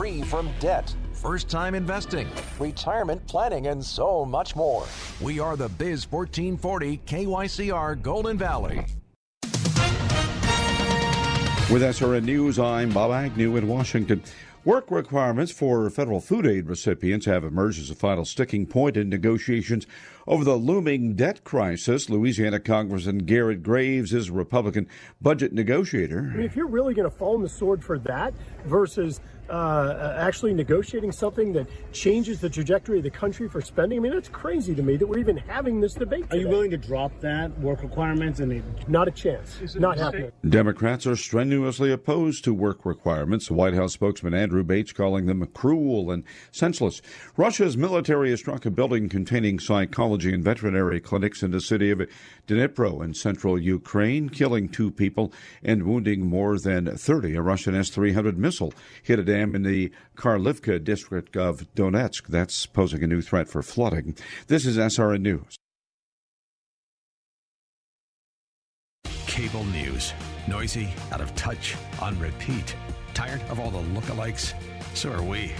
Free from debt, First time investing. retirement planning, and so much more. We are the Biz 1440 KYCR Golden Valley. With SRN News, I'm Bob Agnew in Washington. Work requirements for federal food aid recipients have emerged as a final sticking point in negotiations over the looming debt crisis. Louisiana Congressman Garrett Graves is a Republican budget negotiator. I mean, if you're really going to fall on the sword for that versus uh, actually negotiating something that changes the trajectory of the country for spending, I mean, that's crazy to me that we're even having this debate. Are you willing to drop that work requirements and they Not a chance. Not happening. Democrats are strenuously opposed to work requirements. White House spokesman Andrew Bates calling them cruel and senseless. Russia's military has struck a building containing psychology and veterinary clinics in the city of Dnipro in central Ukraine, killing two people and wounding more than 30. A Russian S 300 missile hit a dam in the Karlivka district of Donetsk. That's posing a new threat for flooding. This is SRN News. Cable news. Noisy, out of touch, on repeat. Tired of all the lookalikes? So are we.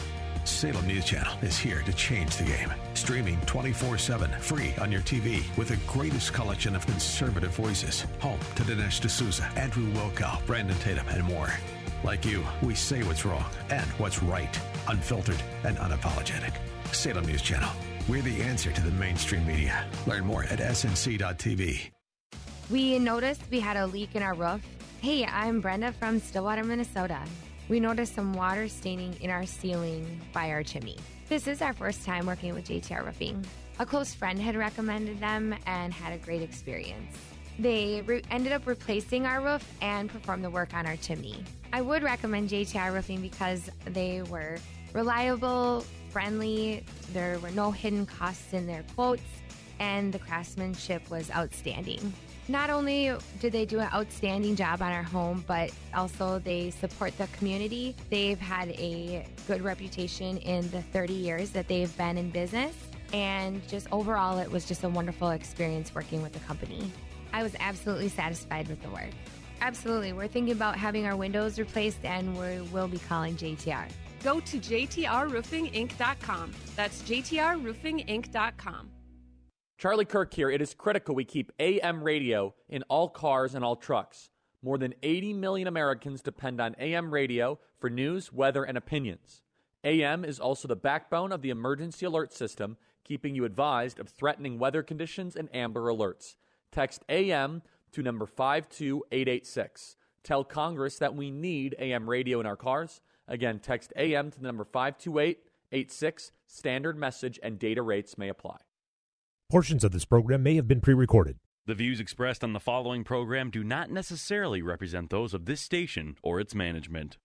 Salem News Channel is here to change the game. Streaming 24 7, free on your TV, with the greatest collection of conservative voices. Home to Dinesh D'Souza, Andrew Wilkow, Brandon Tatum, and more. Like you, we say what's wrong and what's right, unfiltered and unapologetic. Salem News Channel. We're the answer to the mainstream media. Learn more at snc.tv. We noticed we had a leak in our roof. Hey, I'm Brenda from Stillwater, Minnesota. We noticed some water staining in our ceiling by our chimney. This is our first time working with JTR Roofing. A close friend had recommended them and had a great experience. They re- ended up replacing our roof and performed the work on our chimney. I would recommend JTR Roofing because they were reliable, friendly, there were no hidden costs in their quotes, and the craftsmanship was outstanding. Not only did they do an outstanding job on our home, but also they support the community. They've had a good reputation in the 30 years that they've been in business. And just overall, it was just a wonderful experience working with the company. I was absolutely satisfied with the work. Absolutely. We're thinking about having our windows replaced and we will be calling JTR. Go to jtrroofinginc.com. That's jtrroofinginc.com. Charlie Kirk here. It is critical we keep AM radio in all cars and all trucks. More than 80 million Americans depend on AM radio for news, weather, and opinions. AM is also the backbone of the emergency alert system, keeping you advised of threatening weather conditions and amber alerts. Text AM to number 52886. Tell Congress that we need AM radio in our cars. Again, text AM to the number 52886. Standard message and data rates may apply. Portions of this program may have been pre recorded. The views expressed on the following program do not necessarily represent those of this station or its management.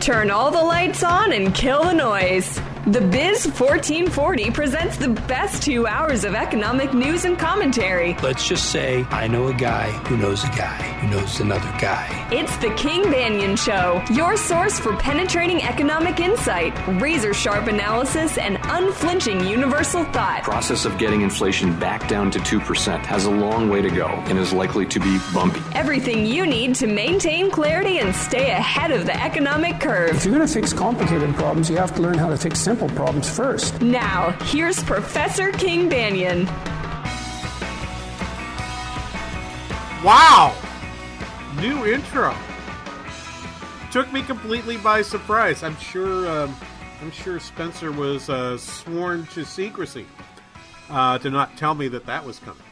Turn all the lights on and kill the noise. The Biz 1440 presents the best two hours of economic news and commentary. Let's just say I know a guy who knows a guy who knows another guy. It's the King Banian Show, your source for penetrating economic insight, razor sharp analysis, and unflinching universal thought. Process of getting inflation back down to 2% has a long way to go and is likely to be bumpy. Everything you need to maintain clarity and stay ahead of the economic curve. If you're going to fix complicated problems, you have to learn how to fix simple problems first. Now, here's Professor King Banian. Wow! New intro. Took me completely by surprise. I'm sure. Um, I'm sure Spencer was uh, sworn to secrecy uh, to not tell me that that was coming.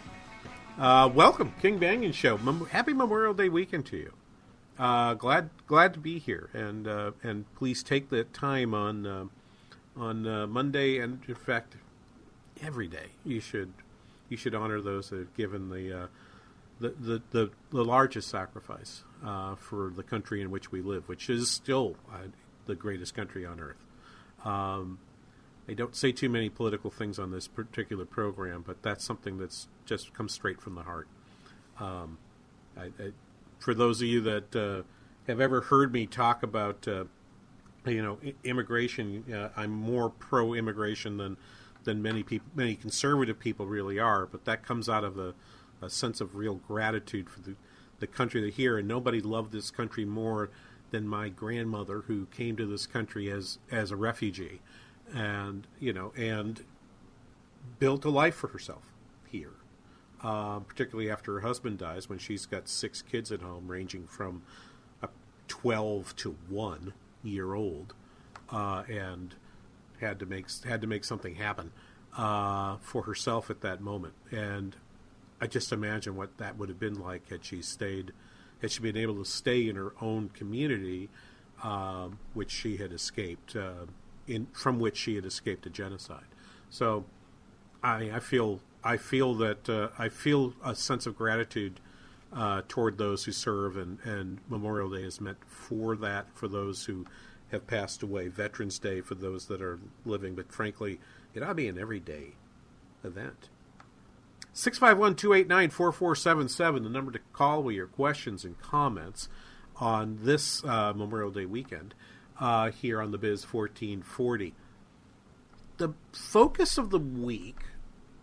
Uh, welcome, King Banian Show. Mem- Happy Memorial Day weekend to you. Uh, glad glad to be here, and uh, and please take the time on uh, on uh, Monday, and in fact, every day you should you should honor those that have given the uh, the, the, the, the largest sacrifice uh, for the country in which we live, which is still uh, the greatest country on earth. Um, I don't say too many political things on this particular program, but that's something that's just comes straight from the heart. Um, I, I, for those of you that uh, have ever heard me talk about, uh, you know, immigration, uh, I'm more pro-immigration than than many people, many conservative people really are. But that comes out of a, a sense of real gratitude for the the country they're here, and nobody loved this country more than my grandmother, who came to this country as as a refugee, and you know, and built a life for herself here. Uh, particularly after her husband dies, when she's got six kids at home, ranging from twelve to one year old, uh, and had to make had to make something happen uh, for herself at that moment. And I just imagine what that would have been like had she stayed, had she been able to stay in her own community, um, which she had escaped, uh, in from which she had escaped a genocide. So, I, I feel I feel that uh, I feel a sense of gratitude uh, toward those who serve, and, and Memorial Day is meant for that, for those who have passed away. Veterans Day for those that are living, but frankly, it ought to be an everyday event. 651 289 4477, the number to call with your questions and comments on this uh, Memorial Day weekend uh, here on the Biz 1440. The focus of the week,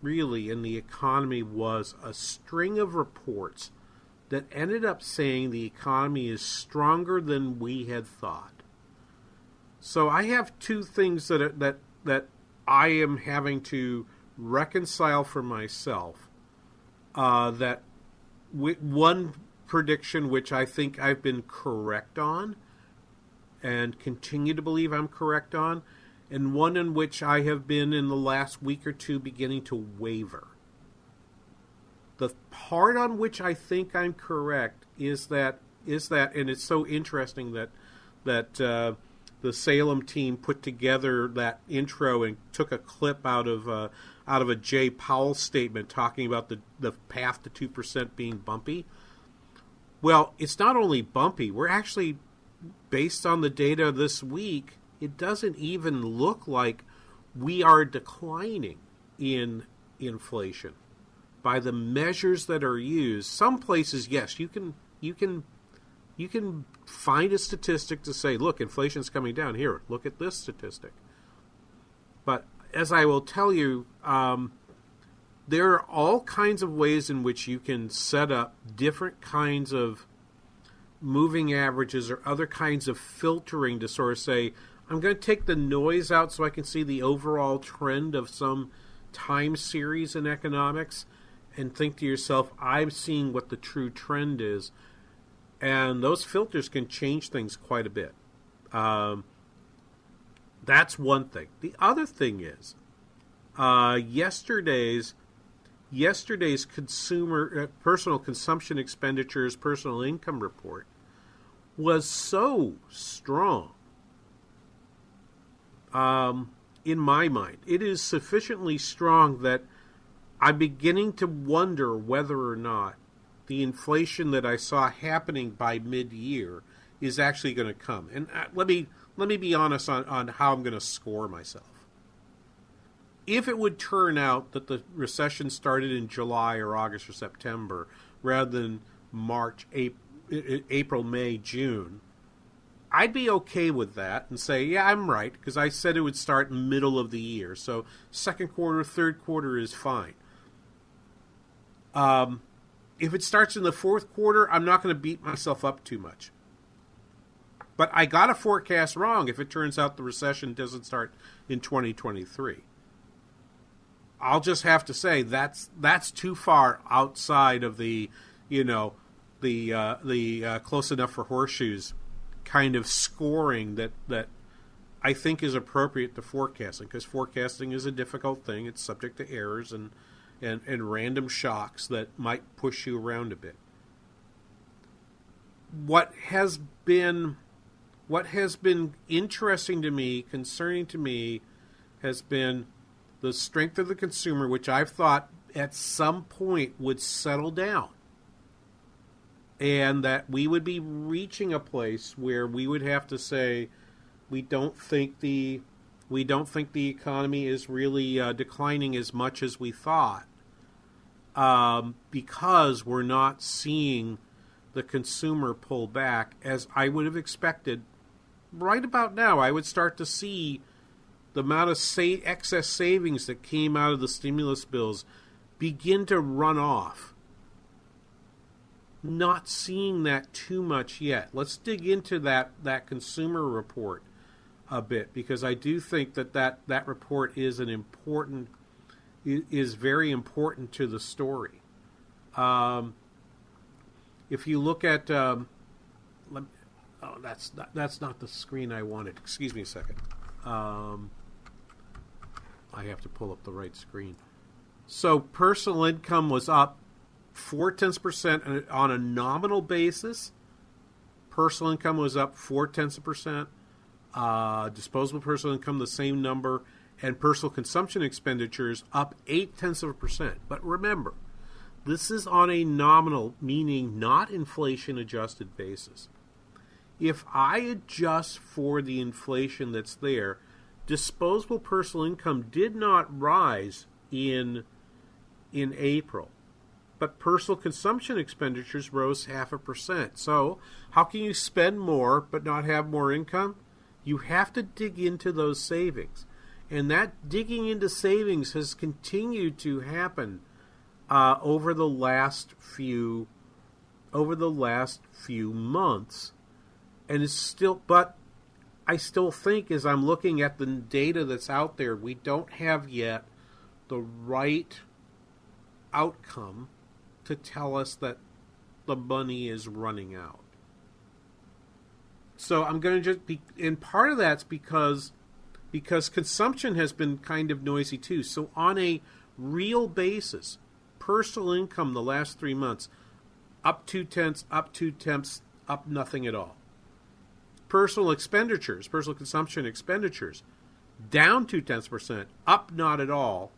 really, in the economy was a string of reports that ended up saying the economy is stronger than we had thought. So I have two things that that that I am having to reconcile for myself uh, that w- one prediction which I think I've been correct on and continue to believe I'm correct on, and one in which I have been in the last week or two beginning to waver. The part on which I think I'm correct is that is that, and it's so interesting that that uh, the Salem team put together that intro and took a clip out of uh, out of a Jay Powell statement talking about the the path to two percent being bumpy. Well, it's not only bumpy. We're actually based on the data this week. It doesn't even look like we are declining in inflation by the measures that are used. Some places, yes, you can you can you can find a statistic to say, look, inflation's coming down. Here, look at this statistic. But as I will tell you, um, there are all kinds of ways in which you can set up different kinds of moving averages or other kinds of filtering to sort of say, I'm going to take the noise out so I can see the overall trend of some time series in economics and think to yourself, I'm seeing what the true trend is and those filters can change things quite a bit. Um, that's one thing. The other thing is, uh, yesterday's yesterday's consumer uh, personal consumption expenditures personal income report was so strong. Um, in my mind, it is sufficiently strong that I'm beginning to wonder whether or not the inflation that I saw happening by mid-year is actually going to come. And uh, let me let me be honest on, on how I'm going to score myself. If it would turn out that the recession started in July or August or September rather than March, April, May, June, I'd be okay with that and say, yeah, I'm right because I said it would start middle of the year. So second quarter, third quarter is fine. Um, if it starts in the fourth quarter, I'm not going to beat myself up too much. But I got a forecast wrong if it turns out the recession doesn't start in 2023. I'll just have to say that's that's too far outside of the, you know, the uh, the uh, close enough for horseshoes kind of scoring that that I think is appropriate to forecasting because forecasting is a difficult thing. It's subject to errors and and, and random shocks that might push you around a bit. What has been what has been interesting to me, concerning to me, has been the strength of the consumer, which I've thought at some point would settle down. and that we would be reaching a place where we would have to say we don't think the we don't think the economy is really uh, declining as much as we thought um, because we're not seeing the consumer pull back as I would have expected. Right about now, I would start to see the amount of sa- excess savings that came out of the stimulus bills begin to run off. Not seeing that too much yet. Let's dig into that, that consumer report a bit because I do think that that, that report is an important is very important to the story. Um, if you look at, um, let, oh, that's not, that's not the screen I wanted. Excuse me a second. Um, I have to pull up the right screen. So personal income was up four tenths percent on a nominal basis. Personal income was up four tenths of percent. Uh, disposable personal income the same number, and personal consumption expenditures up eight tenths of a percent. But remember, this is on a nominal, meaning not inflation adjusted basis. If I adjust for the inflation that's there, disposable personal income did not rise in in April. But personal consumption expenditures rose half a percent. So, how can you spend more but not have more income? You have to dig into those savings. And that digging into savings has continued to happen uh, over the last few over the last few months, and it's still. But I still think, as I'm looking at the data that's out there, we don't have yet the right outcome to tell us that the money is running out. So I'm going to just be, and part of that's because because consumption has been kind of noisy too. So on a real basis, personal income the last three months up two tenths, up two tenths, up nothing at all. Personal expenditures, personal consumption expenditures, down two tenths percent, up not at all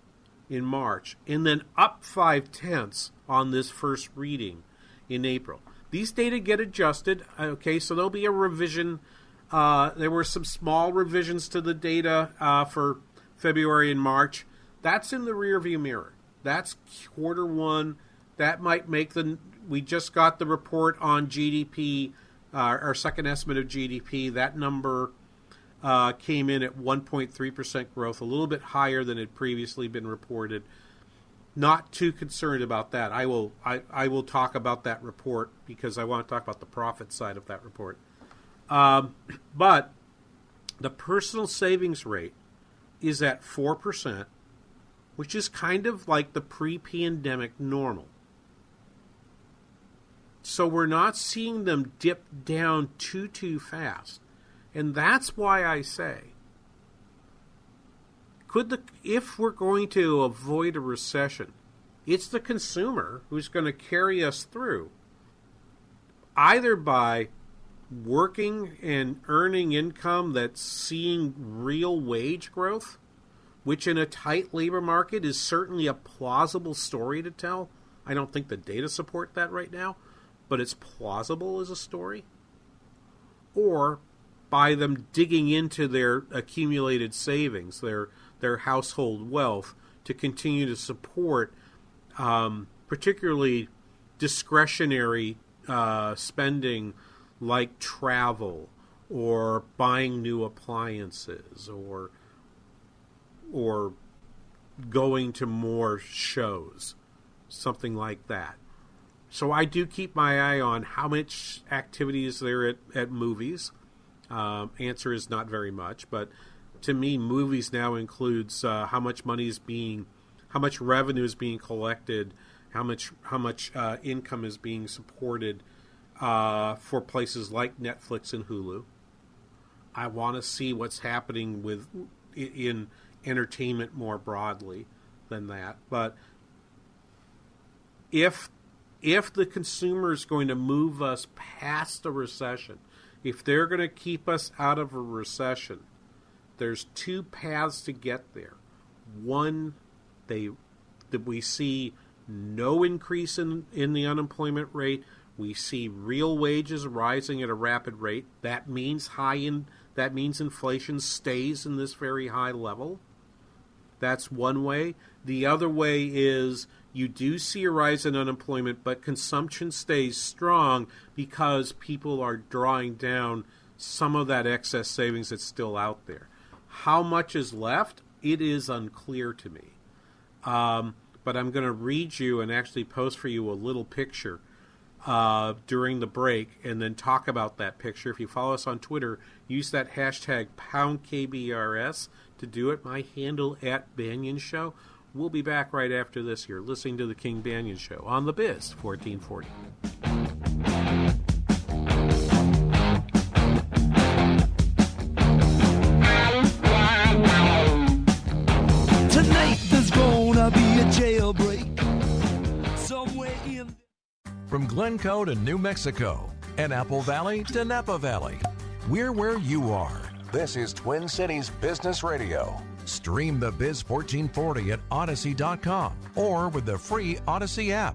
in March, and then up five tenths on this first reading in April. These data get adjusted. Okay, so there'll be a revision. Uh, there were some small revisions to the data uh, for February and March. That's in the rearview mirror. That's quarter one. That might make the. We just got the report on GDP, uh, our second estimate of GDP. That number uh, came in at 1.3% growth, a little bit higher than had previously been reported. Not too concerned about that. I will I, I will talk about that report because I want to talk about the profit side of that report. Um, but the personal savings rate is at 4%, which is kind of like the pre pandemic normal. So we're not seeing them dip down too, too fast. And that's why I say could the if we're going to avoid a recession, it's the consumer who's going to carry us through either by working and earning income that's seeing real wage growth, which in a tight labor market is certainly a plausible story to tell. I don't think the data support that right now, but it's plausible as a story. Or by them digging into their accumulated savings, their their household wealth, to continue to support, um, particularly discretionary uh, spending like travel or buying new appliances or or going to more shows, something like that. So I do keep my eye on how much activity is there at, at movies. Um, answer is not very much, but to me, movies now includes uh, how much money is being, how much revenue is being collected, how much how much uh, income is being supported uh, for places like Netflix and Hulu. I want to see what's happening with in entertainment more broadly than that, but if if the consumer is going to move us past a recession, if they're going to keep us out of a recession, there's two paths to get there. One, they that we see no increase in, in the unemployment rate, We see real wages rising at a rapid rate. That means high in that means inflation stays in this very high level. That's one way. The other way is you do see a rise in unemployment, but consumption stays strong because people are drawing down some of that excess savings that's still out there. How much is left? It is unclear to me. Um, but I'm going to read you and actually post for you a little picture uh, during the break and then talk about that picture. If you follow us on Twitter, use that hashtag PoundKBRS to do it. My handle at Banian Show. We'll be back right after this. You're listening to the King Banian Show on the Biz 1440. From Glencoe to New Mexico and Apple Valley to Napa Valley, we're where you are. This is Twin Cities Business Radio. Stream the Biz 1440 at Audacy.com or with the free Audacy app.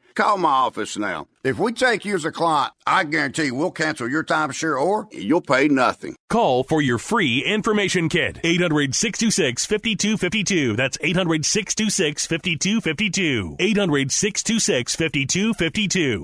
Call my office now. If we take you as a client, I guarantee we'll cancel your timeshare or you'll pay nothing. Call for your free information kit. 800 626 5252. That's 800 626 5252. 800 626 5252.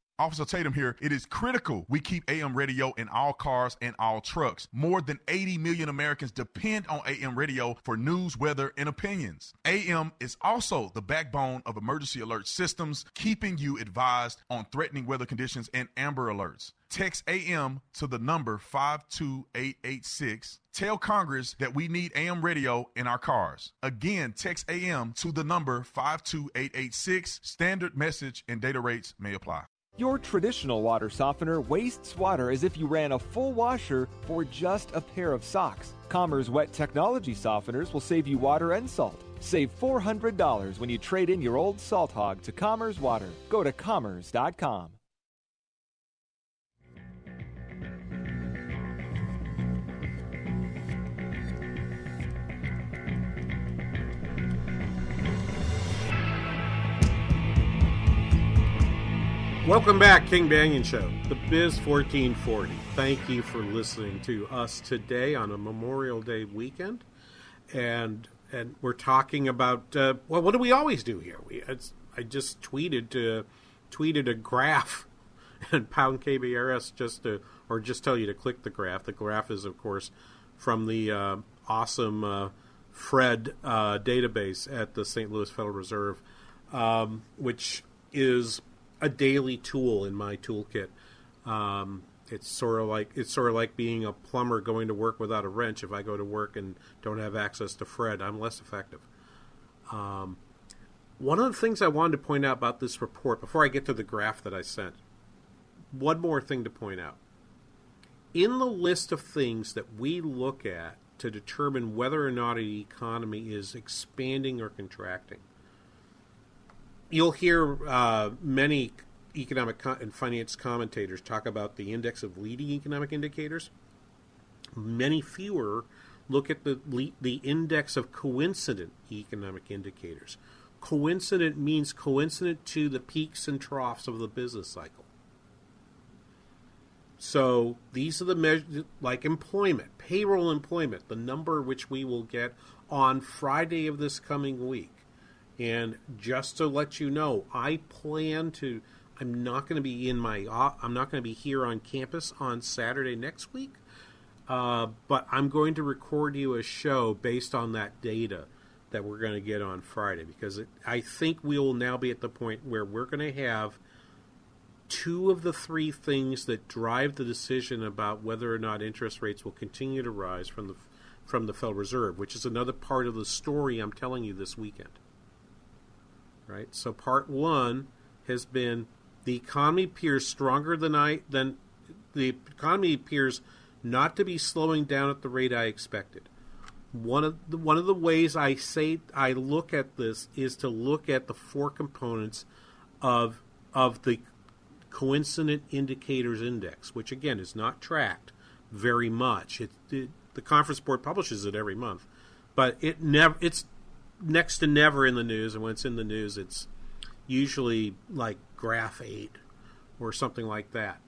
Officer Tatum here. It is critical we keep AM radio in all cars and all trucks. More than 80 million Americans depend on AM radio for news, weather, and opinions. AM is also the backbone of emergency alert systems, keeping you advised on threatening weather conditions and amber alerts. Text AM to the number 52886. Tell Congress that we need AM radio in our cars. Again, text AM to the number 52886. Standard message and data rates may apply. Your traditional water softener wastes water as if you ran a full washer for just a pair of socks. Commerce Wet Technology softeners will save you water and salt. Save $400 when you trade in your old salt hog to Commerce Water. Go to commerce.com. Welcome back, King Banian Show, the Biz 1440. Thank you for listening to us today on a Memorial Day weekend, and and we're talking about uh, well, what do we always do here? We I just tweeted uh, tweeted a graph, and pound KBRS just to or just tell you to click the graph. The graph is of course from the uh, awesome uh, Fred uh, database at the St. Louis Federal Reserve, um, which is a daily tool in my toolkit. Um, it's sort of like it's sort of like being a plumber going to work without a wrench. If I go to work and don't have access to Fred, I'm less effective. Um, one of the things I wanted to point out about this report before I get to the graph that I sent, one more thing to point out. in the list of things that we look at to determine whether or not an economy is expanding or contracting, you'll hear uh, many economic co- and finance commentators talk about the index of leading economic indicators. Many fewer look at the the index of coincident economic indicators. Coincident means coincident to the peaks and troughs of the business cycle. So these are the measures like employment, payroll employment, the number which we will get on Friday of this coming week. And just to let you know, I plan to. I'm not going to be in my. I'm not going to be here on campus on Saturday next week, uh, but I'm going to record you a show based on that data that we're going to get on Friday because it, I think we will now be at the point where we're going to have two of the three things that drive the decision about whether or not interest rates will continue to rise from the from the Federal Reserve, which is another part of the story I'm telling you this weekend. Right? So part 1 has been the economy appears stronger than I than the economy appears not to be slowing down at the rate I expected. One of the, one of the ways I say I look at this is to look at the four components of of the coincident indicators index, which again is not tracked very much. It, it, the conference board publishes it every month, but it never it's next to never in the news, and when it's in the news, it's usually like graph eight or something like that.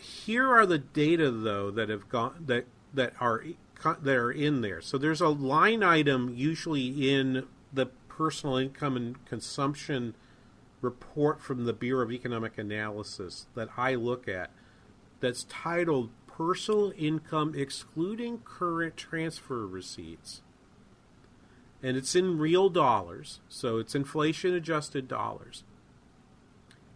Here are the data though that have gone that that are that are in there. So there's a line item usually in the personal income and consumption report from the Bureau of Economic Analysis that I look at that's titled Personal Income Excluding Current Transfer Receipts. And it's in real dollars, so it's inflation adjusted dollars.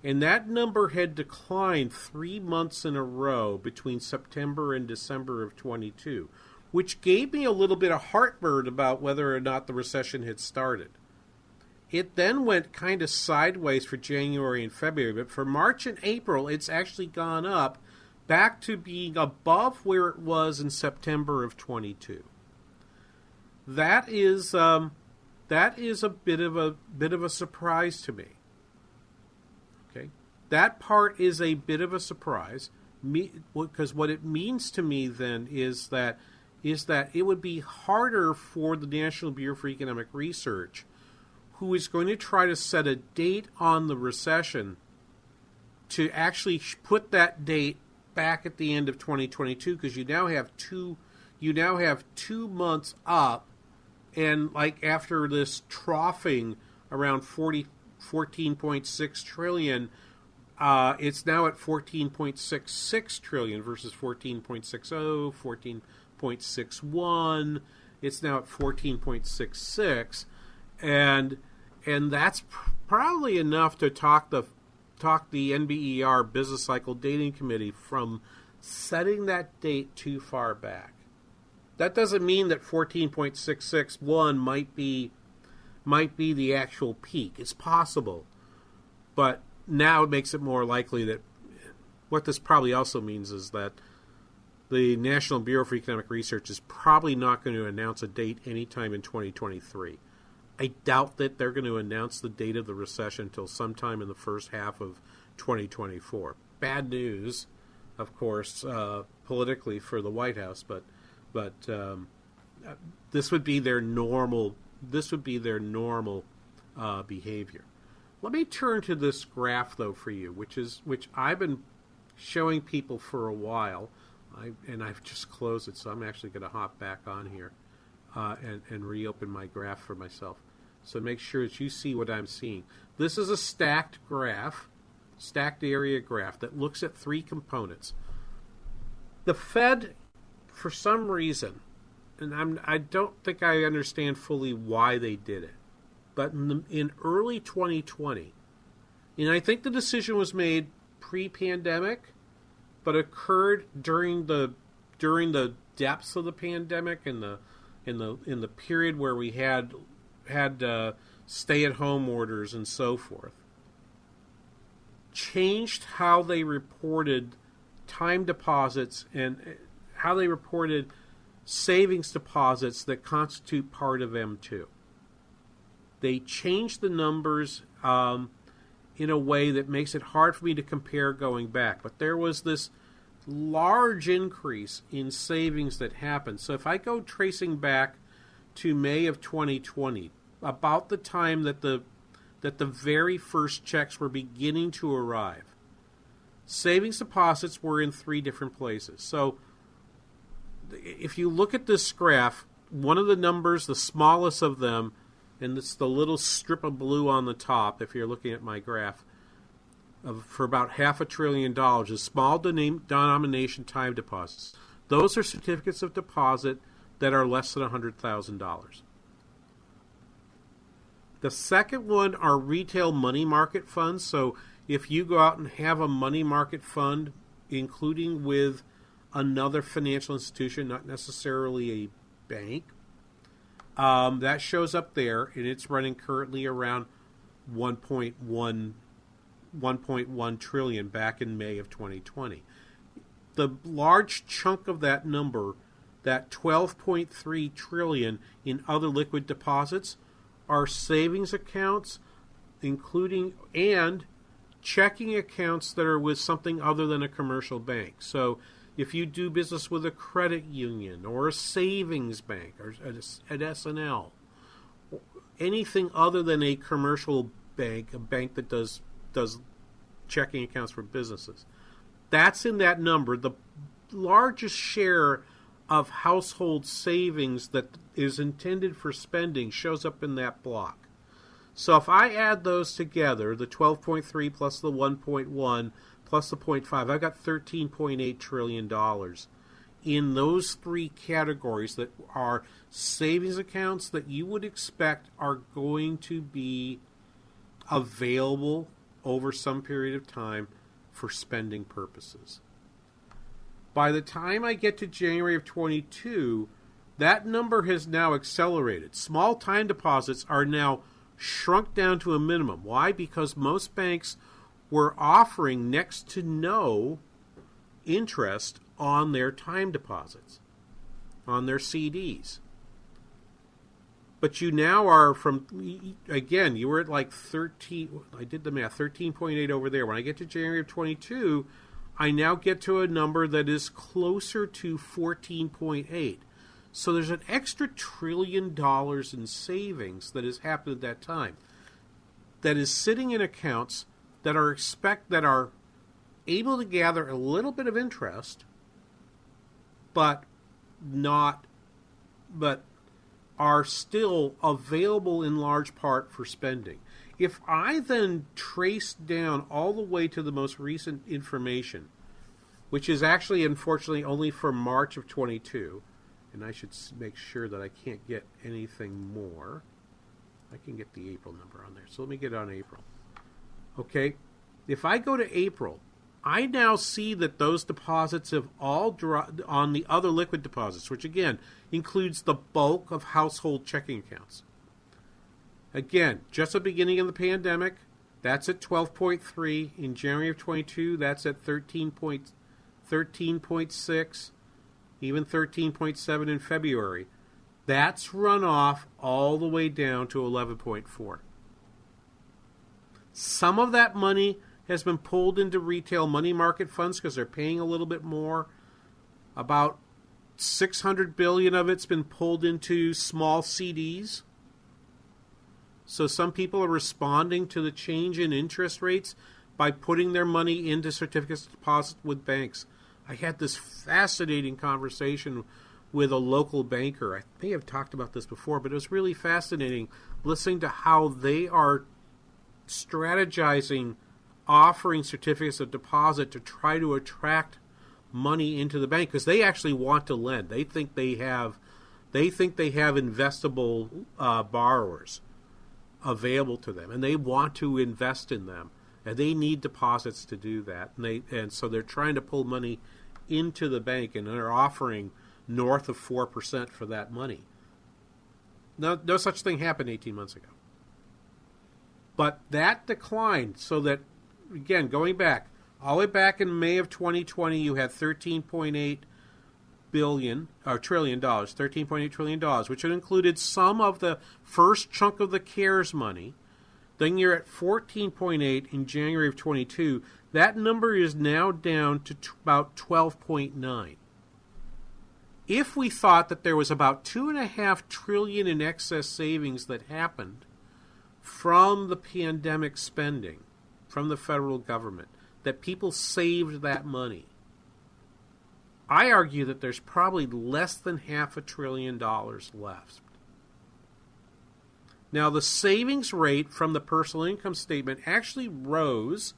And that number had declined three months in a row between September and December of 22, which gave me a little bit of heartburn about whether or not the recession had started. It then went kind of sideways for January and February, but for March and April, it's actually gone up back to being above where it was in September of 22. That is um, that is a bit of a bit of a surprise to me. Okay, that part is a bit of a surprise, because what it means to me then is that is that it would be harder for the National Bureau for Economic Research who is going to try to set a date on the recession to actually put that date back at the end of 2022 because you now have two you now have 2 months up and like after this troughing around 40 14.6 trillion uh, it's now at 14.66 trillion versus 14.60 14.61 it's now at 14.66 and and that's probably enough to talk the talk the NBER Business Cycle Dating Committee from setting that date too far back. That doesn't mean that 14.661 might be might be the actual peak. It's possible. But now it makes it more likely that what this probably also means is that the National Bureau for Economic Research is probably not going to announce a date anytime in 2023. I doubt that they're going to announce the date of the recession until sometime in the first half of 2024. Bad news, of course, uh, politically for the White House, but but um, this would be their normal. This would be their normal uh, behavior. Let me turn to this graph though for you, which is which I've been showing people for a while, I, and I've just closed it, so I'm actually going to hop back on here uh, and, and reopen my graph for myself. So make sure that you see what I'm seeing. This is a stacked graph, stacked area graph that looks at three components. The Fed, for some reason, and I'm, I don't think I understand fully why they did it, but in, the, in early 2020, and I think the decision was made pre-pandemic, but occurred during the during the depths of the pandemic and the in the in the period where we had had uh, stay-at-home orders and so forth, changed how they reported time deposits and how they reported savings deposits that constitute part of M2. They changed the numbers um, in a way that makes it hard for me to compare going back. But there was this large increase in savings that happened. So if I go tracing back to May of 2020, about the time that the that the very first checks were beginning to arrive, savings deposits were in three different places. So if you look at this graph, one of the numbers, the smallest of them, and it's the little strip of blue on the top, if you're looking at my graph, of, for about half a trillion dollars is small denomination time deposits. Those are certificates of deposit that are less than $100,000. The second one are retail money market funds. So if you go out and have a money market fund, including with another financial institution, not necessarily a bank, um, that shows up there, and it's running currently around 1.1 1.1 trillion back in May of 2020. The large chunk of that number, that 12.3 trillion in other liquid deposits, are savings accounts, including and checking accounts that are with something other than a commercial bank. So if you do business with a credit union or a savings bank or at S&L, anything other than a commercial bank, a bank that does does checking accounts for businesses. That's in that number. The largest share of household savings that is intended for spending shows up in that block. So if I add those together, the 12.3 plus the 1.1 plus the 0.5, I've got 13.8 trillion dollars in those three categories that are savings accounts that you would expect are going to be available over some period of time for spending purposes. By the time I get to January of 22, that number has now accelerated. Small time deposits are now shrunk down to a minimum. Why? Because most banks were offering next to no interest on their time deposits, on their CDs. But you now are from again. You were at like thirteen. I did the math. Thirteen point eight over there. When I get to January of twenty two, I now get to a number that is closer to fourteen point eight. So there's an extra trillion dollars in savings that has happened at that time. That is sitting in accounts that are expect that are able to gather a little bit of interest, but not, but are still available in large part for spending. If I then trace down all the way to the most recent information, which is actually unfortunately only for March of 22, and I should make sure that I can't get anything more. I can get the April number on there. So let me get on April. Okay. If I go to April, I now see that those deposits have all dropped on the other liquid deposits, which again includes the bulk of household checking accounts. Again, just the beginning of the pandemic, that's at 12.3. In January of 22, that's at 13.6, even 13.7 in February. That's run off all the way down to 11.4. Some of that money has been pulled into retail money market funds because they're paying a little bit more. About 600 billion of it's been pulled into small CDs. So some people are responding to the change in interest rates by putting their money into certificates of deposit with banks. I had this fascinating conversation with a local banker. I may have talked about this before, but it was really fascinating listening to how they are strategizing offering certificates of deposit to try to attract money into the bank because they actually want to lend. They think they have they think they have investable uh, borrowers available to them, and they want to invest in them, and they need deposits to do that. And they and so they're trying to pull money into the bank, and they're offering north of four percent for that money. No, no such thing happened 18 months ago. But that declined so that again, going back, All the way back in May of 2020, you had 13.8 billion or trillion dollars, 13.8 trillion dollars, which had included some of the first chunk of the CARES money. Then you're at 14.8 in January of 22. That number is now down to t- about 12.9. If we thought that there was about two and a half trillion in excess savings that happened from the pandemic spending from the federal government, that people saved that money, I argue that there's probably less than half a trillion dollars left. Now, the savings rate from the personal income statement actually rose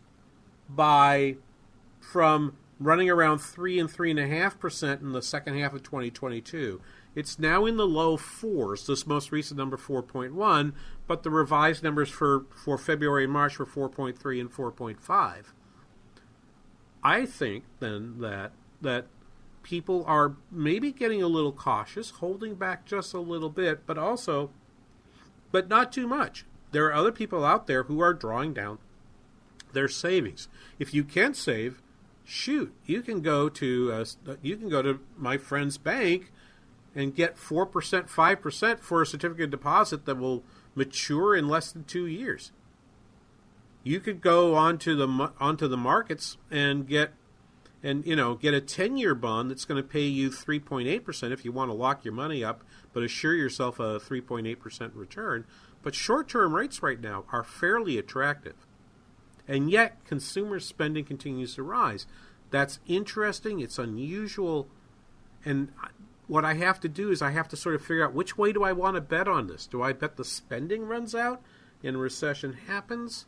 by from running around three and three and a half percent in the second half of 2022. It's now in the low fours. This most recent number 4.1, but the revised numbers for for February and March were 4.3 and 4.5. I think then that that people are maybe getting a little cautious, holding back just a little bit, but also but not too much. There are other people out there who are drawing down their savings. If you can't save, shoot, you can go to uh, you can go to my friend's bank and get four percent, five percent for a certificate of deposit that will mature in less than two years. You could go onto the onto the markets and get and you know get a 10 year bond that's going to pay you 3.8% if you want to lock your money up but assure yourself a 3.8% return. But short-term rates right now are fairly attractive. And yet consumer spending continues to rise. That's interesting. It's unusual. And what i have to do is i have to sort of figure out which way do i want to bet on this do i bet the spending runs out and recession happens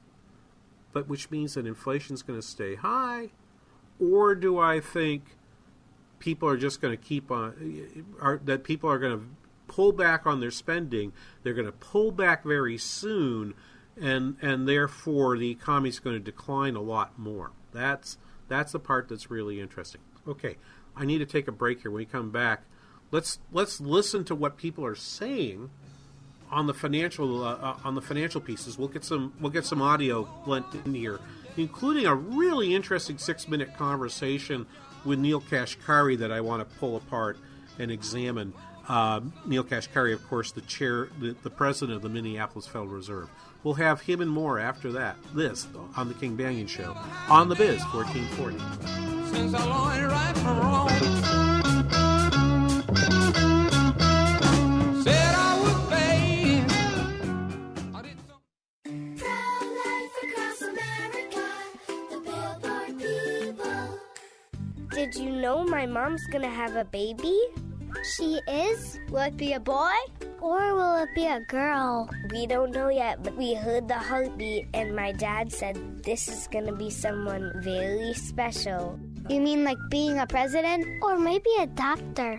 but which means that inflation's going to stay high or do I think people are just going to keep on, are, that people are going to pull back on their spending? They're going to pull back very soon, and and therefore the economy is going to decline a lot more. That's that's the part that's really interesting. Okay, I need to take a break here. When we come back, let's let's listen to what people are saying on the financial uh, uh on the financial pieces. We'll get some we'll get some audio blent in here including a really interesting six minute conversation with Neel Kashkari that I want to pull apart and examine. Uh, Neel Kashkari, of course, the chair, the, the president of the Minneapolis Federal Reserve. We'll have him and more after that. This on the King Banaian Show on the Biz 1440. My mom's gonna have a baby? She is? Will it be a boy? Or will it be a girl? We don't know yet, but we heard the heartbeat, and my dad said this is gonna be someone very special. You mean like being a president? Or maybe a doctor.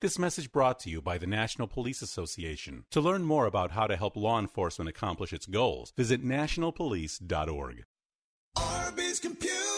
This message brought to you by the National Police Association. To learn more about how to help law enforcement accomplish its goals, visit nationalpolice.org. Arby's Computer.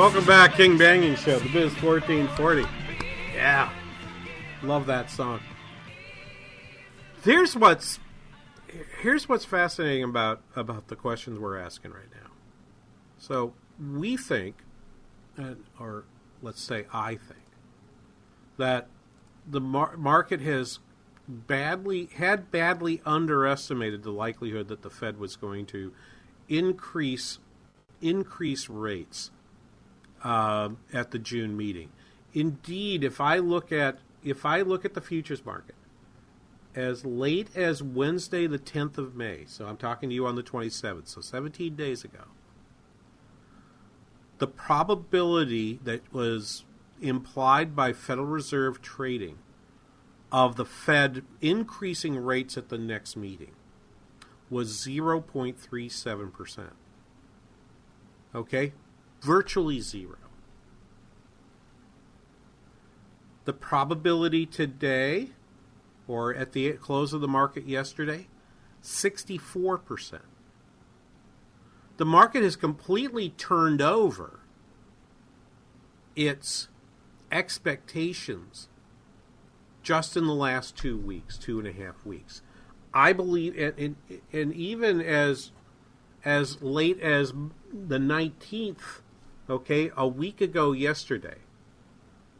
Welcome back, King Banaian Show, the Biz 1440. Yeah, love that song. Here's what's here's what's fascinating about about the questions we're asking right now. So we think, or let's say I think, that the mar- market has badly had badly underestimated the likelihood that the Fed was going to increase increase rates uh, at the June meeting. Indeed, if I look at if I look at the futures market as late as Wednesday, the 10th of May, so I'm talking to you on the 27th, so 17 days ago, the probability that was implied by Federal Reserve trading of the Fed increasing rates at the next meeting was 0.37%. Okay? Virtually zero. The probability today, or at the close of the market yesterday, 64%. The market has completely turned over its expectations just in the last two weeks, two and a half weeks. I believe, and, and, and even as as late as the 19th, okay, a week ago yesterday,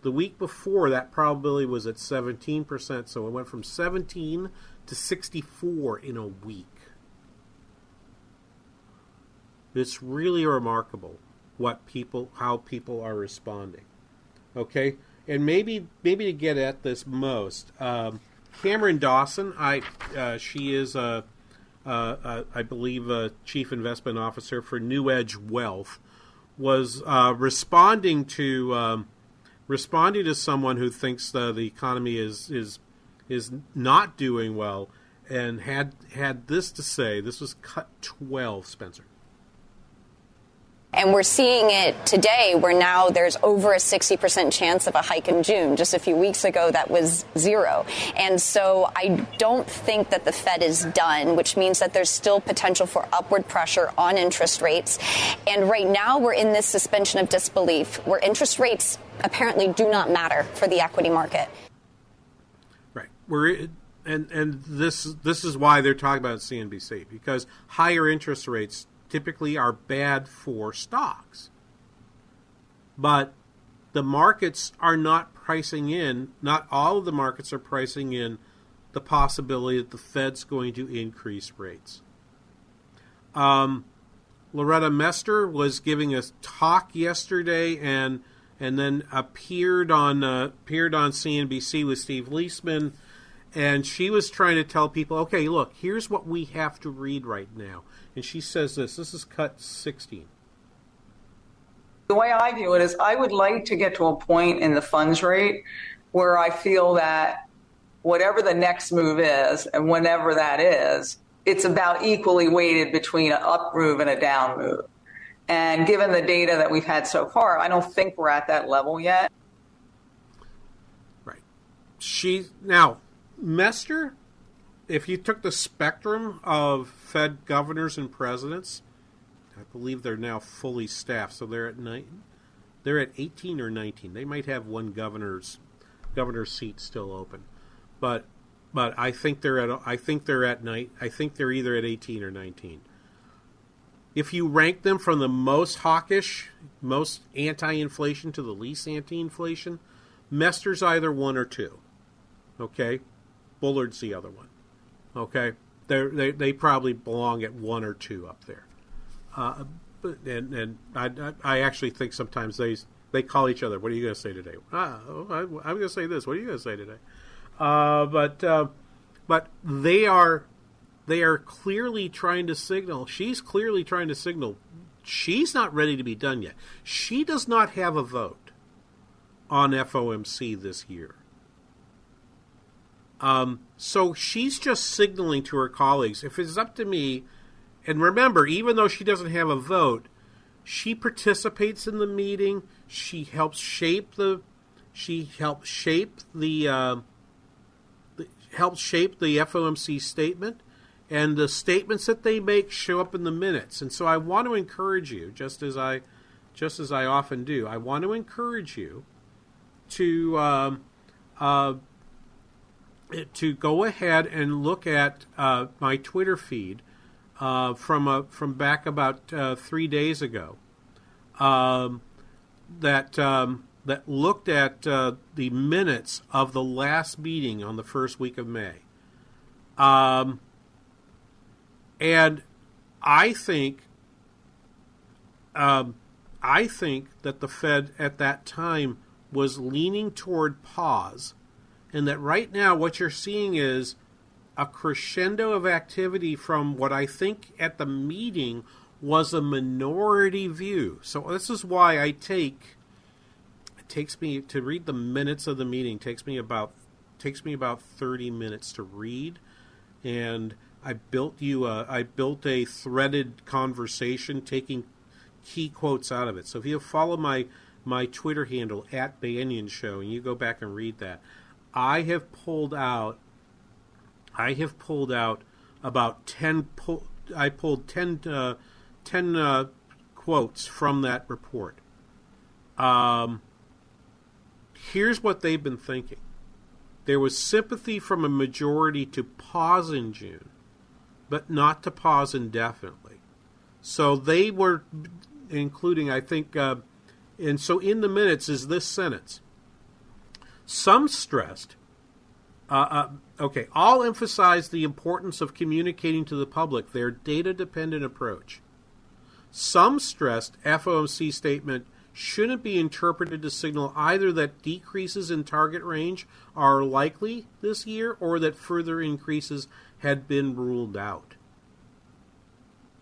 the week before that probability was at 17%, so it went from 17 to 64 in a week. It's really remarkable what people how people are responding. Okay? and maybe maybe to get at this most, um, Cameron Dawson. I uh, she is a, I believe a chief investment officer for NewEdge Wealth, was uh, responding to um, responding to someone who thinks the, the economy is is is not doing well, and had had this to say. This was cut twelve, Spencer. And we're seeing it today where now there's over a 60% chance of a hike in June. Just a few weeks ago, that was zero. And so I don't think that the Fed is done, which means that there's still potential for upward pressure on interest rates. And right now, we're in this suspension of disbelief where interest rates apparently do not matter for the equity market. Right. We're and and this this is why they're talking about CNBC because higher interest rates typically are bad for stocks. But the markets are not pricing in, not all of the markets are pricing in the possibility that the Fed's going to increase rates. Um, Loretta Mester was giving a talk yesterday and and then appeared on uh, appeared on CNBC with Steve Liesman and she was trying to tell people, okay, look, here's what we have to read right now. And she says this this is cut 16. The way I view it is I would like to get to a point in the funds rate where I feel that whatever the next move is, and whenever that is, it's about equally weighted between an up move and a down move. And given the data that we've had so far, I don't think we're at that level yet. Right. She now Mester, if you took the spectrum of Fed governors and presidents, I believe they're now fully staffed, so they're at nine, they're at 18 or 19. They might have one governor's governor's seat still open, but but I think they're at I think they're at night. I think they're either at 18 or 19. If you rank them from the most hawkish, most anti-inflation to the least anti-inflation, Mester's either one or two. Okay, Bullard's the other one. Okay, They're, they they probably belong at one or two up there. Uh, and and I, I actually think sometimes they they call each other. What are you going to say today? Ah, oh, I, I'm going to say this. What are you going to say today? Uh, but uh, but they are they are clearly trying to signal. She's clearly trying to signal. She's not ready to be done yet. She does not have a vote on FOMC this year. Um, so she's just signaling to her colleagues if it's up to me, and remember, even though she doesn't have a vote, she participates in the meeting. She helps shape the. She helps shape the. Uh, the helps shape the FOMC statement, and the statements that they make show up in the minutes. And so I want to encourage you, just as I, just as I often do, I want to encourage you to. Um, uh, to go ahead and look at uh, my Twitter feed uh, from a, from back about uh, three days ago. Um, that um, that looked at uh, the minutes of the last meeting on the first week of May, um, and I think um, I think that the Fed at that time was leaning toward pause and that right now what you're seeing is a crescendo of activity from what I think at the meeting was a minority view. So this is why I take it takes me to read the minutes of the meeting takes me about takes me about 30 minutes to read and I built you a I built a threaded conversation taking key quotes out of it. So if you follow my my Twitter handle at Banaian Show and you go back and read that, I have pulled out. I have pulled out about ten. Pull, I pulled 10, uh, 10 uh, quotes from that report. Um, here's what they've been thinking. There was sympathy from a majority to pause in June, but not to pause indefinitely. So they were, including, I think, uh, and so in the minutes is this sentence some stressed, uh, uh, okay, all emphasize the importance of communicating to the public their data dependent approach. Some stressed FOMC statement shouldn't be interpreted to signal either that decreases in target range are likely this year or that further increases had been ruled out.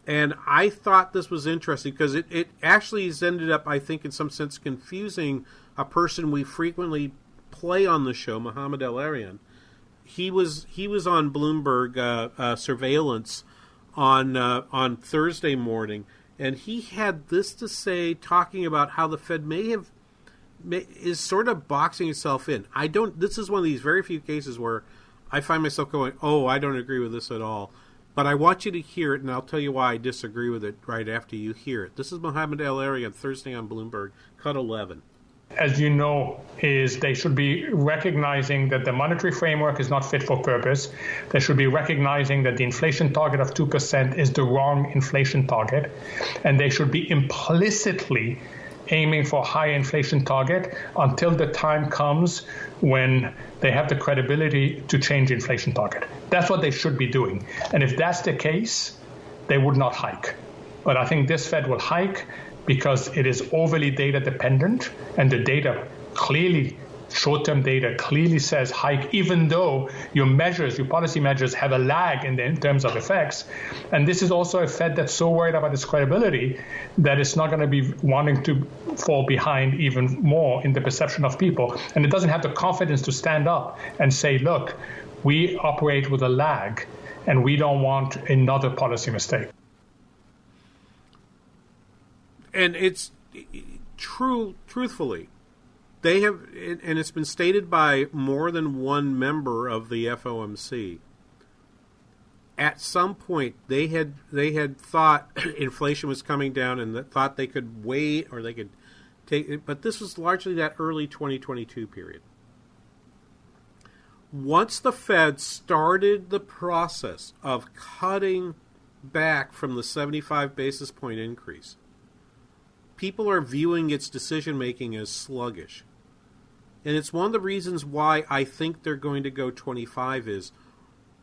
And I thought this was interesting because it, it actually has ended up, I think, in some sense, confusing a person we frequently play on the show, Mohamed El-Erian, he was he was on Bloomberg uh, uh, surveillance on uh, on Thursday morning, and he had this to say, talking about how the Fed may have may, is sort of boxing itself in. I don't. This is one of these very few cases where I find myself going, "Oh, I don't agree with this at all." But I want you to hear it, and I'll tell you why I disagree with it right after you hear it. This is Mohamed El-Erian Thursday on Bloomberg, cut eleven as you know, is they should be recognizing that the monetary framework is not fit for purpose. They should be recognizing that the inflation target of 2% is the wrong inflation target. And they should be implicitly aiming for a high inflation target until the time comes when they have the credibility to change inflation target. That's what they should be doing. And if that's the case, they would not hike. But I think this Fed will hike because it is overly data dependent and the data clearly short-term data clearly says hike even though your measures your policy measures have a lag in, the, in terms of effects. And this is also a fed that's so worried about its credibility that it's not going to be wanting to fall behind even more in the perception of people. And it doesn't have the confidence to stand up and say look we operate with a lag and we don't want another policy mistake and it's true. Truthfully, they have, and it's been stated by more than one member of the FOMC. At some point, they had they had thought inflation was coming down, and thought they could wait or they could Take, it, but this was largely that early 2022 period. Once the Fed started the process of cutting back from the 75 basis point increase, people are viewing its decision making as sluggish. And it's one of the reasons why I think they're going to go 25 is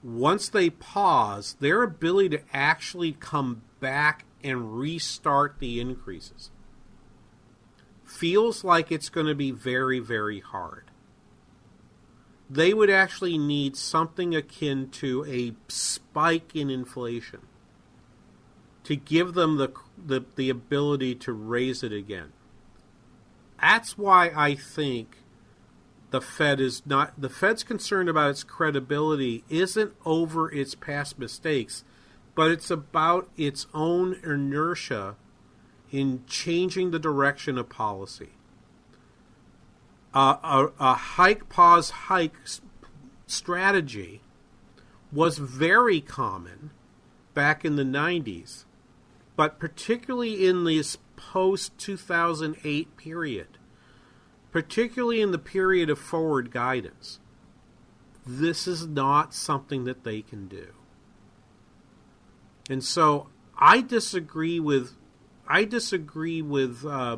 once they pause, their ability to actually come back and restart the increases feels like it's going to be very, very hard. They would actually need something akin to a spike in inflation to give them the, the, the ability to raise it again. That's why I think the Fed is not the Fed's concern about its credibility isn't over its past mistakes, but it's about its own inertia in changing the direction of policy. Uh, a, a hike, pause, hike strategy was very common back in the 90s, but particularly in this post 2008 period, particularly in the period of forward guidance, this is not something that they can do. And so I disagree with I disagree with uh,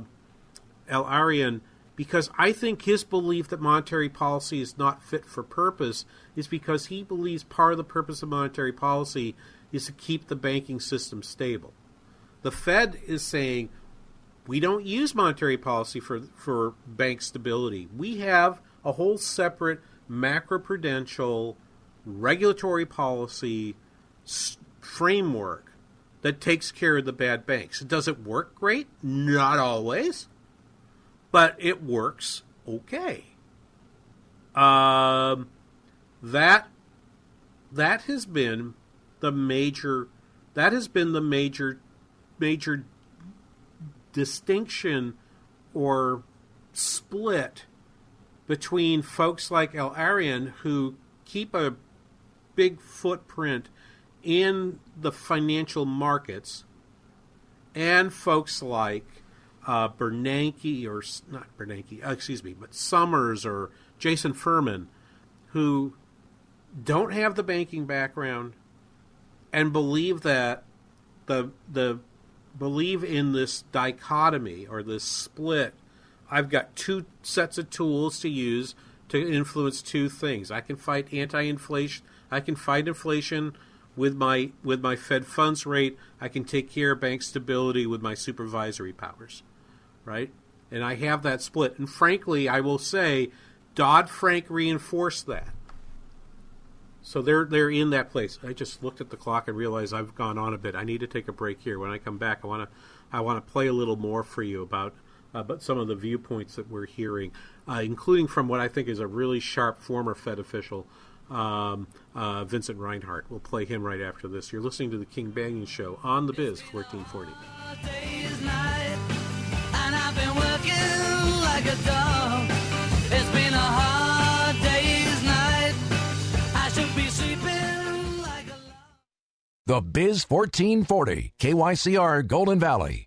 El-Erian because I think his belief that monetary policy is not fit for purpose is because he believes part of the purpose of monetary policy is to keep the banking system stable. The Fed is saying we don't use monetary policy for for bank stability. We have a whole separate macroprudential regulatory policy framework that takes care of the bad banks. Does it work great? Not always, but it works okay. Um, that that has been the major that has been the major major distinction or split between folks like El-Erian who keep a big footprint in the financial markets and folks like uh, Bernanke or not Bernanke, uh, excuse me, but Summers or Jason Furman, who don't have the banking background and believe that the the believe in this dichotomy or this split. I've got two sets of tools to use to influence two things. I can fight anti-inflation. I can fight inflation with my with my Fed funds rate, I can take care of bank stability with my supervisory powers, right? And I have that split. And frankly, I will say, Dodd Frank reinforced that. So they're they're in that place. I just looked at the clock and realized I've gone on a bit. I need to take a break here. When I come back, I want to I want to play a little more for you about about some of the viewpoints that we're hearing, uh, including from what I think is a really sharp former Fed official um, uh, Vincent Reinhart. We'll play him right after this. You're listening to the King Banaian Show on the Biz 1440. The Biz 1440, KYCR Golden Valley.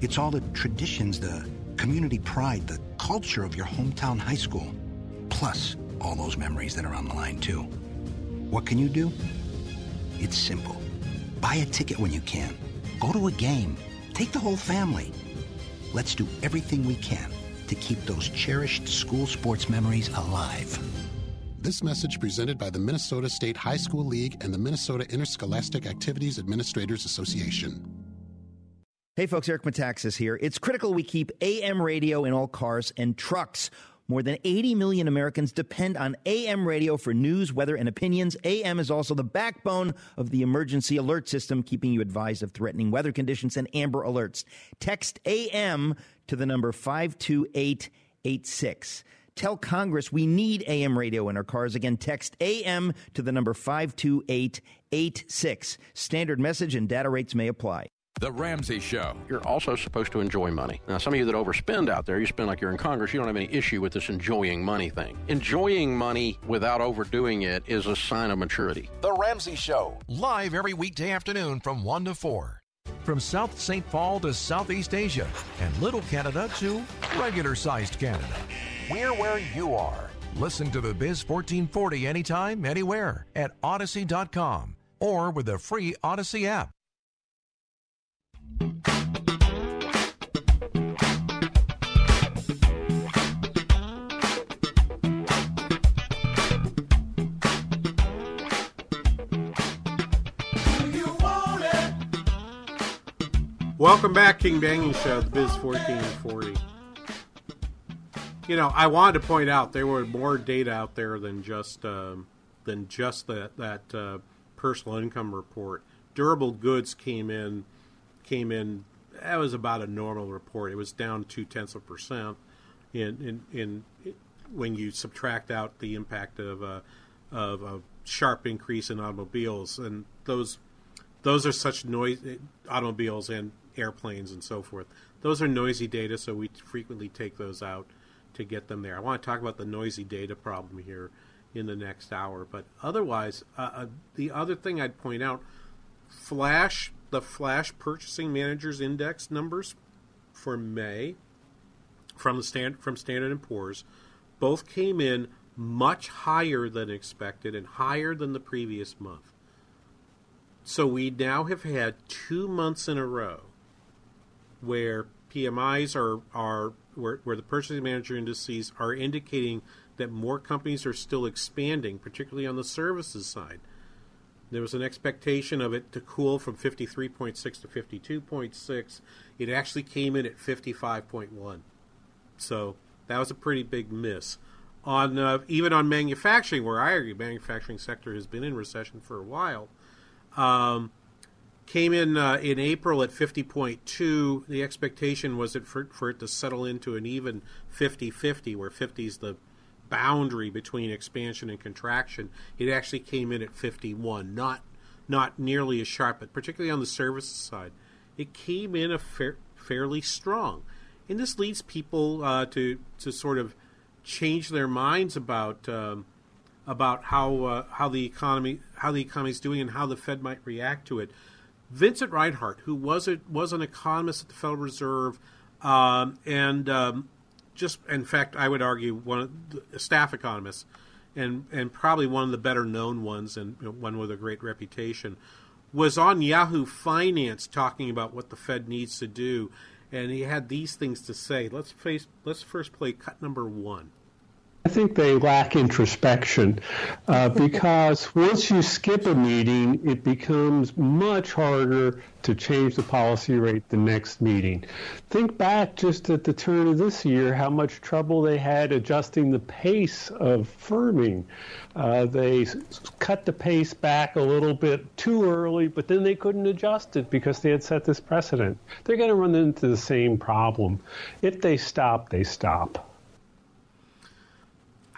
It's all the traditions, the community pride, the culture of your hometown high school. Plus, all those memories that are on the line, too. What can you do? It's simple. Buy a ticket when you can. Go to a game. Take the whole family. Let's do everything we can to keep those cherished school sports memories alive. This message presented by the Minnesota State High School League and the Minnesota Interscholastic Activities Administrators Association. Hey folks, Eric Metaxas here. It's critical we keep AM radio in all cars and trucks. More than 80 million Americans depend on AM radio for news, weather, and opinions. AM is also the backbone of the emergency alert system, keeping you advised of threatening weather conditions and amber alerts. Text AM to the number 52886. Tell Congress we need AM radio in our cars. Again, text AM to the number 52886. Standard message and data rates may apply. The Ramsey Show. You're also supposed to enjoy money. Now, some of you that overspend out there, you spend like you're in Congress, you don't have any issue with this enjoying money thing. Enjoying money without overdoing it is a sign of maturity. The Ramsey Show, live every weekday afternoon from 1 to 4. From South St. Paul to Southeast Asia and Little Canada to regular sized Canada. We're where you are. Listen to the Biz 1440 anytime, anywhere at Audacy.com or with the free Audacy app. Welcome back, King Banaian Show, the Biz 1440. You know, I wanted to point out there were more data out there than just um, than just that that uh, personal income report. Durable goods came in came in. That was about a normal report. It was down two tenths of percent in in, in when you subtract out the impact of a of a sharp increase in automobiles and those those are such noise automobiles and airplanes and so forth. Those are noisy data, so we frequently take those out to get them there. I want to talk about the noisy data problem here in the next hour, but otherwise, uh, uh, the other thing I'd point out, Flash, the Flash Purchasing Managers Index numbers for May from the stand from Standard and Poor's, both came in much higher than expected and higher than the previous month. So we now have had two months in a row where PMIs are are where, where the purchasing manager indices are indicating that more companies are still expanding, particularly on the services side. There was an expectation of it to cool from 53.6 to 52.6. It actually came in at 55.1. So that was a pretty big miss. On uh, even on manufacturing, where I argue manufacturing sector has been in recession for a while, um, came in uh, in April at 50.2. The expectation was it for, for it to settle into an even 50-50, where 50 is the boundary between expansion and contraction. It actually came in at 51, not not nearly as sharp, but particularly on the services side, it came in a fair, fairly strong. And this leads people uh, to to sort of change their minds about um, about how uh, how the economy how the economy is doing and how the Fed might react to it. Vincent Reinhart, who was a, was an economist at the Federal Reserve, um, and um, just in fact, I would argue one of the staff economist, and and probably one of the better known ones, and you know, one with a great reputation, was on Yahoo Finance talking about what the Fed needs to do, and he had these things to say. Let's face. Let's first play cut number one. I think they lack introspection uh, because once you skip a meeting, it becomes much harder to change the policy rate the next meeting. Think back just at the turn of this year how much trouble they had adjusting the pace of firming. Uh, they cut the pace back a little bit too early, but then they couldn't adjust it because they had set this precedent. They're going to run into the same problem. If they stop, they stop.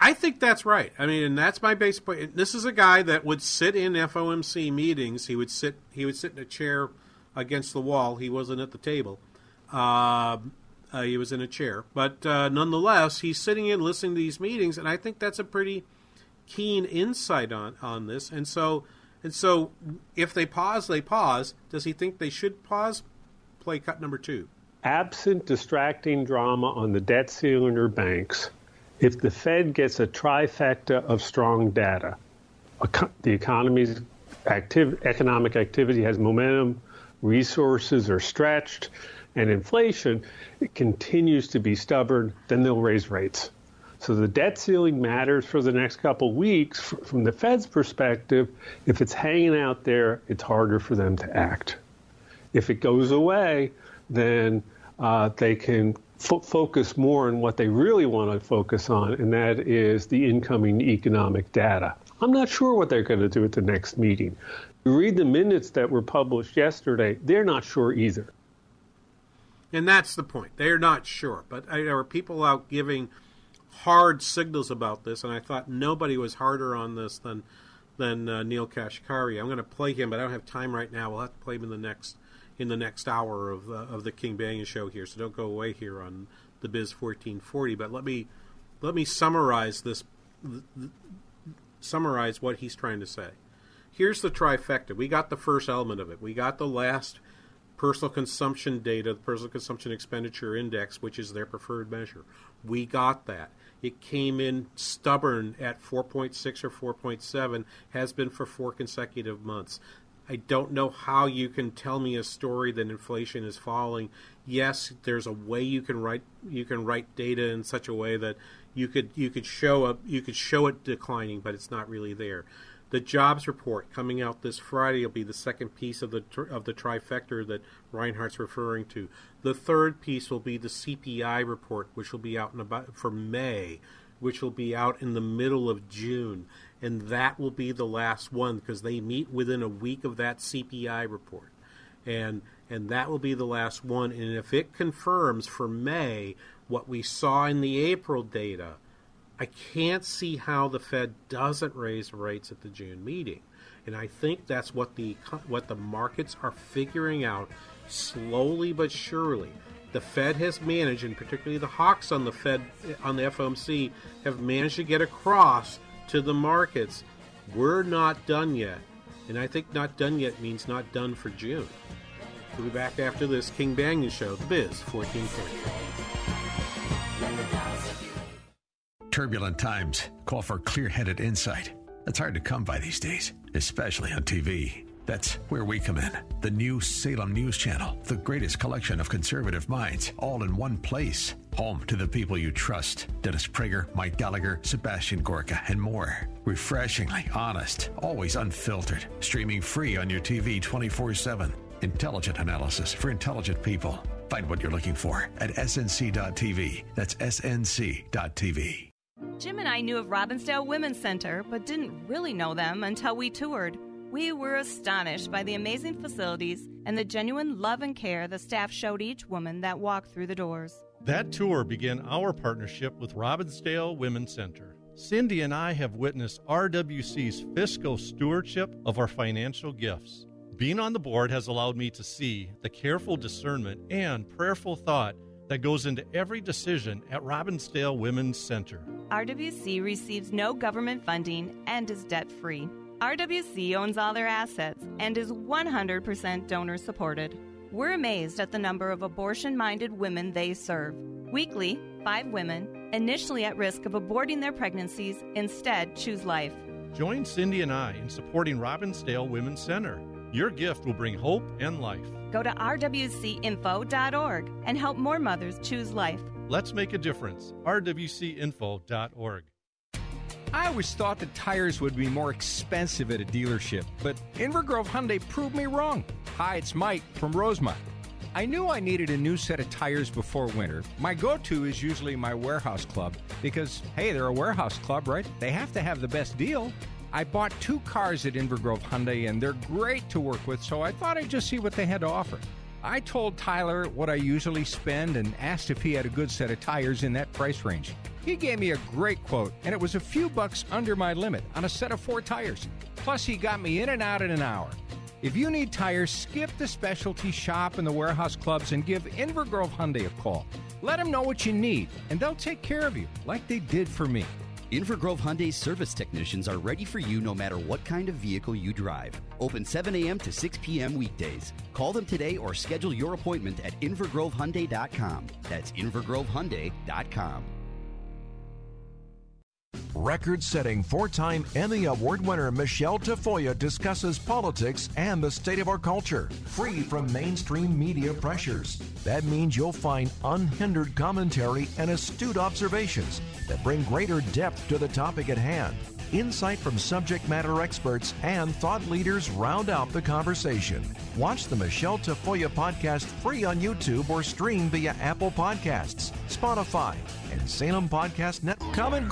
I think that's right. I mean, and that's my basic point. This is a guy that would sit in FOMC meetings. He would sit. He would sit in a chair against the wall. He wasn't at the table. Um Uh, he was in a chair, but uh, nonetheless, he's sitting in listening to these meetings, and I think that's a pretty keen insight on on this. And so, and so, if they pause, they pause. Does he think they should pause? Play cut number two. Absent distracting drama on the debt ceiling or banks, if the Fed gets a trifecta of strong data, the economy's activ- economic activity has momentum, resources are stretched, and inflation continues to be stubborn, then they'll raise rates. So the debt ceiling matters for the next couple weeks. From the Fed's perspective, if it's hanging out there, it's harder for them to act. If it goes away, then uh, they can fo- focus more on what they really want to focus on, and that is the incoming economic data. I'm not sure what they're going to do at the next meeting. You read the minutes that were published yesterday, they're not sure either. And that's the point. They're not sure. But there are people out giving hard signals about this, and I thought nobody was harder on this than than uh, Neel Kashkari. I'm going to play him, but I don't have time right now. We'll have to play him in the next in the next hour of uh, of the King Banaian show here. So don't go away here on the Biz 1440. But let me let me summarize this. th- th- summarize what he's trying to say. Here's the trifecta. We got the first element of it. We got the last personal consumption data, the personal consumption expenditure index, which is their preferred measure. We got that. It came in stubborn at 4.6 or 4.7, has been for four consecutive months. I don't know how you can tell me a story that inflation is falling. Yes, there's a way you can write you can write data in such a way that you could you could show up you could show it declining, but it's not really there. The jobs report coming out this Friday will be the second piece of the of the trifecta that Reinhart's referring to. The third piece will be the CPI report, which will be out in about for May, which will be out in the middle of June, and that will be the last one because they meet within a week of that CPI report, and and that will be the last one. And if it confirms for May what we saw in the April data, I can't see how the Fed doesn't raise rates at the June meeting, and I think that's what the what the markets are figuring out slowly but surely. The Fed has managed, and particularly the hawks on the Fed on the FOMC have managed to get across to the markets. We're not done yet, and I think not done yet means not done for June. We'll be back after this King Banaian Show, The Biz 1440. Turbulent times call for clear headed insight. That's hard to come by these days, especially on TV. That's where we come in. The new Salem News Channel, the greatest collection of conservative minds, all in one place. Home to the people you trust Dennis Prager, Mike Gallagher, Sebastian Gorka, and more. Refreshingly honest, always unfiltered. Streaming free on your TV 24 7. Intelligent analysis for intelligent people. Find what you're looking for at snc.tv. That's snc.tv. Jim and I knew of Robbinsdale Women's Center, but didn't really know them until we toured. We were astonished by the amazing facilities and the genuine love and care the staff showed each woman that walked through the doors. That tour began our partnership with Robbinsdale Women's Center. Cindy and I have witnessed RWC's fiscal stewardship of our financial gifts. Being on the board has allowed me to see the careful discernment and prayerful thought that goes into every decision at Robbinsdale Women's Center. RWC receives no government funding and is debt free. RWC owns all their assets and is 100% donor supported. We're amazed at the number of abortion minded women they serve. Weekly, five women, initially at risk of aborting their pregnancies, instead choose life. Join Cindy and I in supporting Robbinsdale Women's Center. Your gift will bring hope and life. Go to rwcinfo.org and help more mothers choose life. Let's make a difference. rwcinfo.org. I always thought that tires would be more expensive at a dealership, but Inver Grove Hyundai proved me wrong. Hi, it's Mike from Rosemount. I knew I needed a new set of tires before winter. My go to is usually my warehouse club because, hey, they're a warehouse club, right? They have to have the best deal. I bought two cars at Inver Grove Hyundai and they're great to work with, so I thought I'd just see what they had to offer. I told Tyler what I usually spend and asked if he had a good set of tires in that price range. He gave me a great quote, and it was a few bucks under my limit on a set of four tires. Plus, he got me in and out in an hour. If you need tires, skip the specialty shop and the warehouse clubs and give Inver Grove Hyundai a call. Let them know what you need, and they'll take care of you like they did for me. Inver Grove Hyundai service technicians are ready for you no matter what kind of vehicle you drive. Open 7 a.m. to 6 p.m. weekdays. Call them today or schedule your appointment at InvergroveHyundai.com. That's InvergroveHyundai.com. Record setting four time Emmy Award winner Michelle Tafoya discusses politics and the state of our culture, free from mainstream media pressures. That means you'll find unhindered commentary and astute observations that bring greater depth to the topic at hand. Insight from subject matter experts and thought leaders round out the conversation. Watch the Michelle Tafoya podcast free on YouTube or stream via Apple Podcasts, Spotify, and Salem Podcast Network. Come and